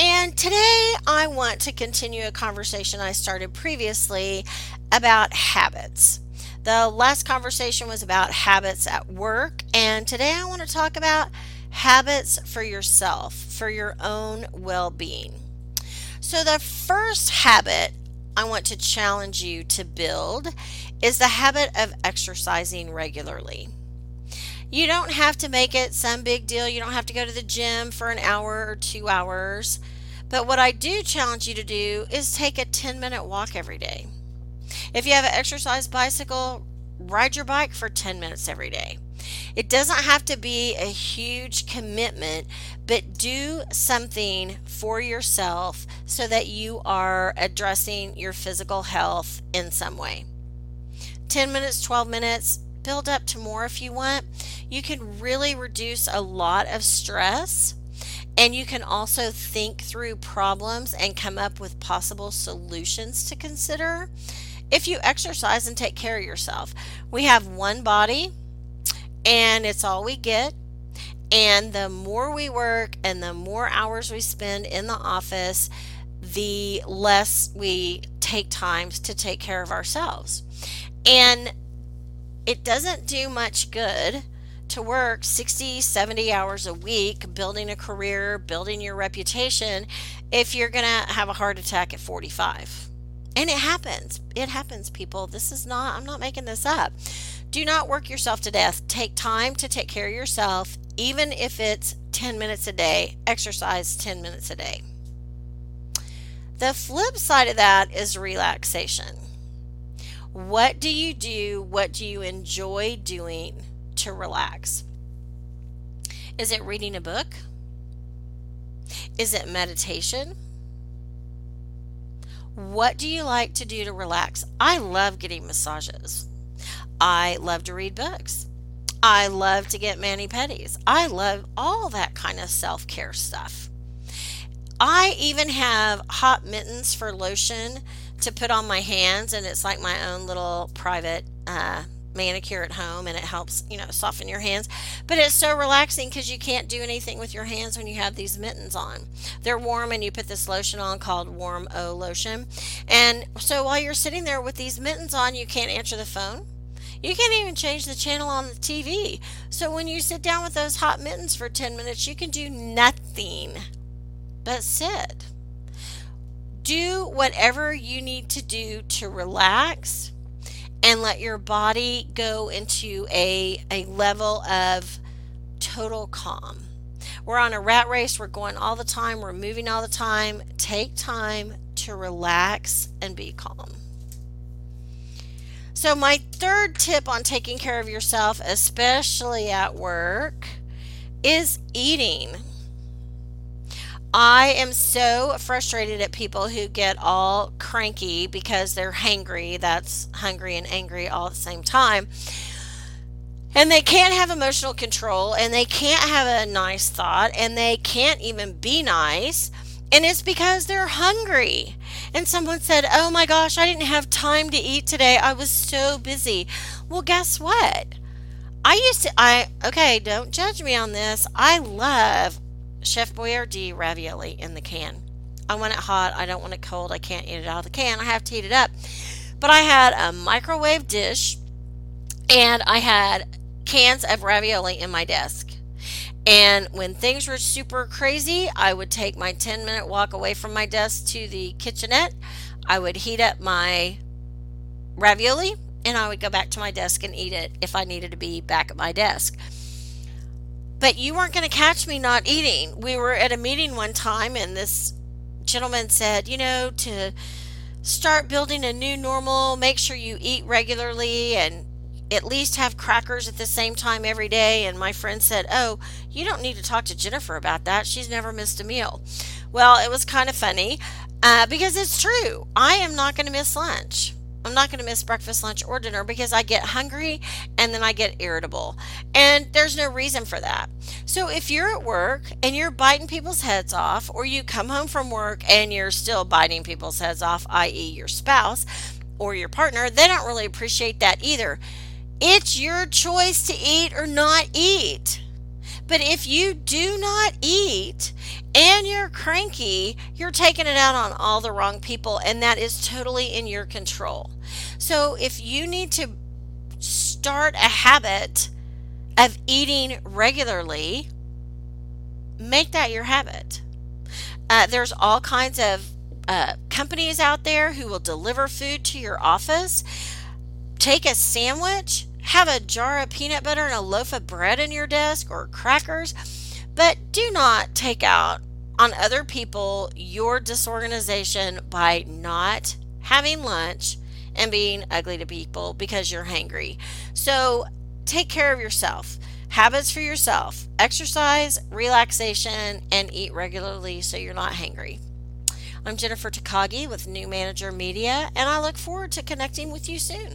And today I want to continue a conversation I started previously about habits. The last conversation was about habits at work, and today I want to talk about habits for yourself, for your own well being. So, the first habit I want to challenge you to build is the habit of exercising regularly. You don't have to make it some big deal. You don't have to go to the gym for an hour or two hours. But what I do challenge you to do is take a 10 minute walk every day. If you have an exercise bicycle, ride your bike for 10 minutes every day. It doesn't have to be a huge commitment, but do something for yourself so that you are addressing your physical health in some way. 10 minutes, 12 minutes, build up to more if you want. You can really reduce a lot of stress. And you can also think through problems and come up with possible solutions to consider if you exercise and take care of yourself. We have one body, and it's all we get. And the more we work and the more hours we spend in the office, the less we take times to take care of ourselves. And it doesn't do much good to work 60, 70 hours a week building a career, building your reputation if you're going to have a heart attack at 45. And it happens. It happens, people. This is not, I'm not making this up. Do not work yourself to death. Take time to take care of yourself, even if it's 10 minutes a day. Exercise 10 minutes a day. The flip side of that is relaxation. What do you do? What do you enjoy doing to relax? Is it reading a book? Is it meditation? What do you like to do to relax? I love getting massages. I love to read books. I love to get mani pedis. I love all that kind of self care stuff. I even have hot mittens for lotion to put on my hands, and it's like my own little private uh, manicure at home and it helps, you know, soften your hands. But it's so relaxing because you can't do anything with your hands when you have these mittens on. They're warm and you put this lotion on called Warm O lotion. And so while you're sitting there with these mittens on, you can't answer the phone. You can't even change the channel on the TV. So when you sit down with those hot mittens for 10 minutes, you can do nothing but sit do whatever you need to do to relax and let your body go into a, a level of total calm. We're on a rat race, we're going all the time, we're moving all the time. Take time to relax and be calm. So, my third tip on taking care of yourself, especially at work, is eating. I am so frustrated at people who get all cranky because they're hangry. That's hungry and angry all at the same time. And they can't have emotional control and they can't have a nice thought and they can't even be nice. And it's because they're hungry. And someone said, Oh my gosh, I didn't have time to eat today. I was so busy. Well, guess what? I used to, I, okay, don't judge me on this. I love Chef Boyardee ravioli in the can. I want it hot. I don't want it cold. I can't eat it out of the can. I have to heat it up. But I had a microwave dish and I had cans of ravioli in my desk. And when things were super crazy, I would take my 10 minute walk away from my desk to the kitchenette. I would heat up my ravioli and I would go back to my desk and eat it if I needed to be back at my desk. But you weren't going to catch me not eating. We were at a meeting one time and this gentleman said, you know, to start building a new normal, make sure you eat regularly and at least have crackers at the same time every day. And my friend said, Oh, you don't need to talk to Jennifer about that. She's never missed a meal. Well, it was kind of funny uh, because it's true. I am not going to miss lunch. I'm not going to miss breakfast, lunch, or dinner because I get hungry and then I get irritable. And there's no reason for that. So if you're at work and you're biting people's heads off, or you come home from work and you're still biting people's heads off, i.e., your spouse or your partner, they don't really appreciate that either. It's your choice to eat or not eat. But if you do not eat and you're cranky, you're taking it out on all the wrong people, and that is totally in your control. So if you need to start a habit of eating regularly, make that your habit. Uh, there's all kinds of uh, companies out there who will deliver food to your office. Take a sandwich have a jar of peanut butter and a loaf of bread in your desk or crackers, but do not take out on other people your disorganization by not having lunch and being ugly to people because you're hangry. So take care of yourself. Habits for yourself exercise, relaxation, and eat regularly so you're not hangry. I'm Jennifer Takagi with New Manager Media, and I look forward to connecting with you soon.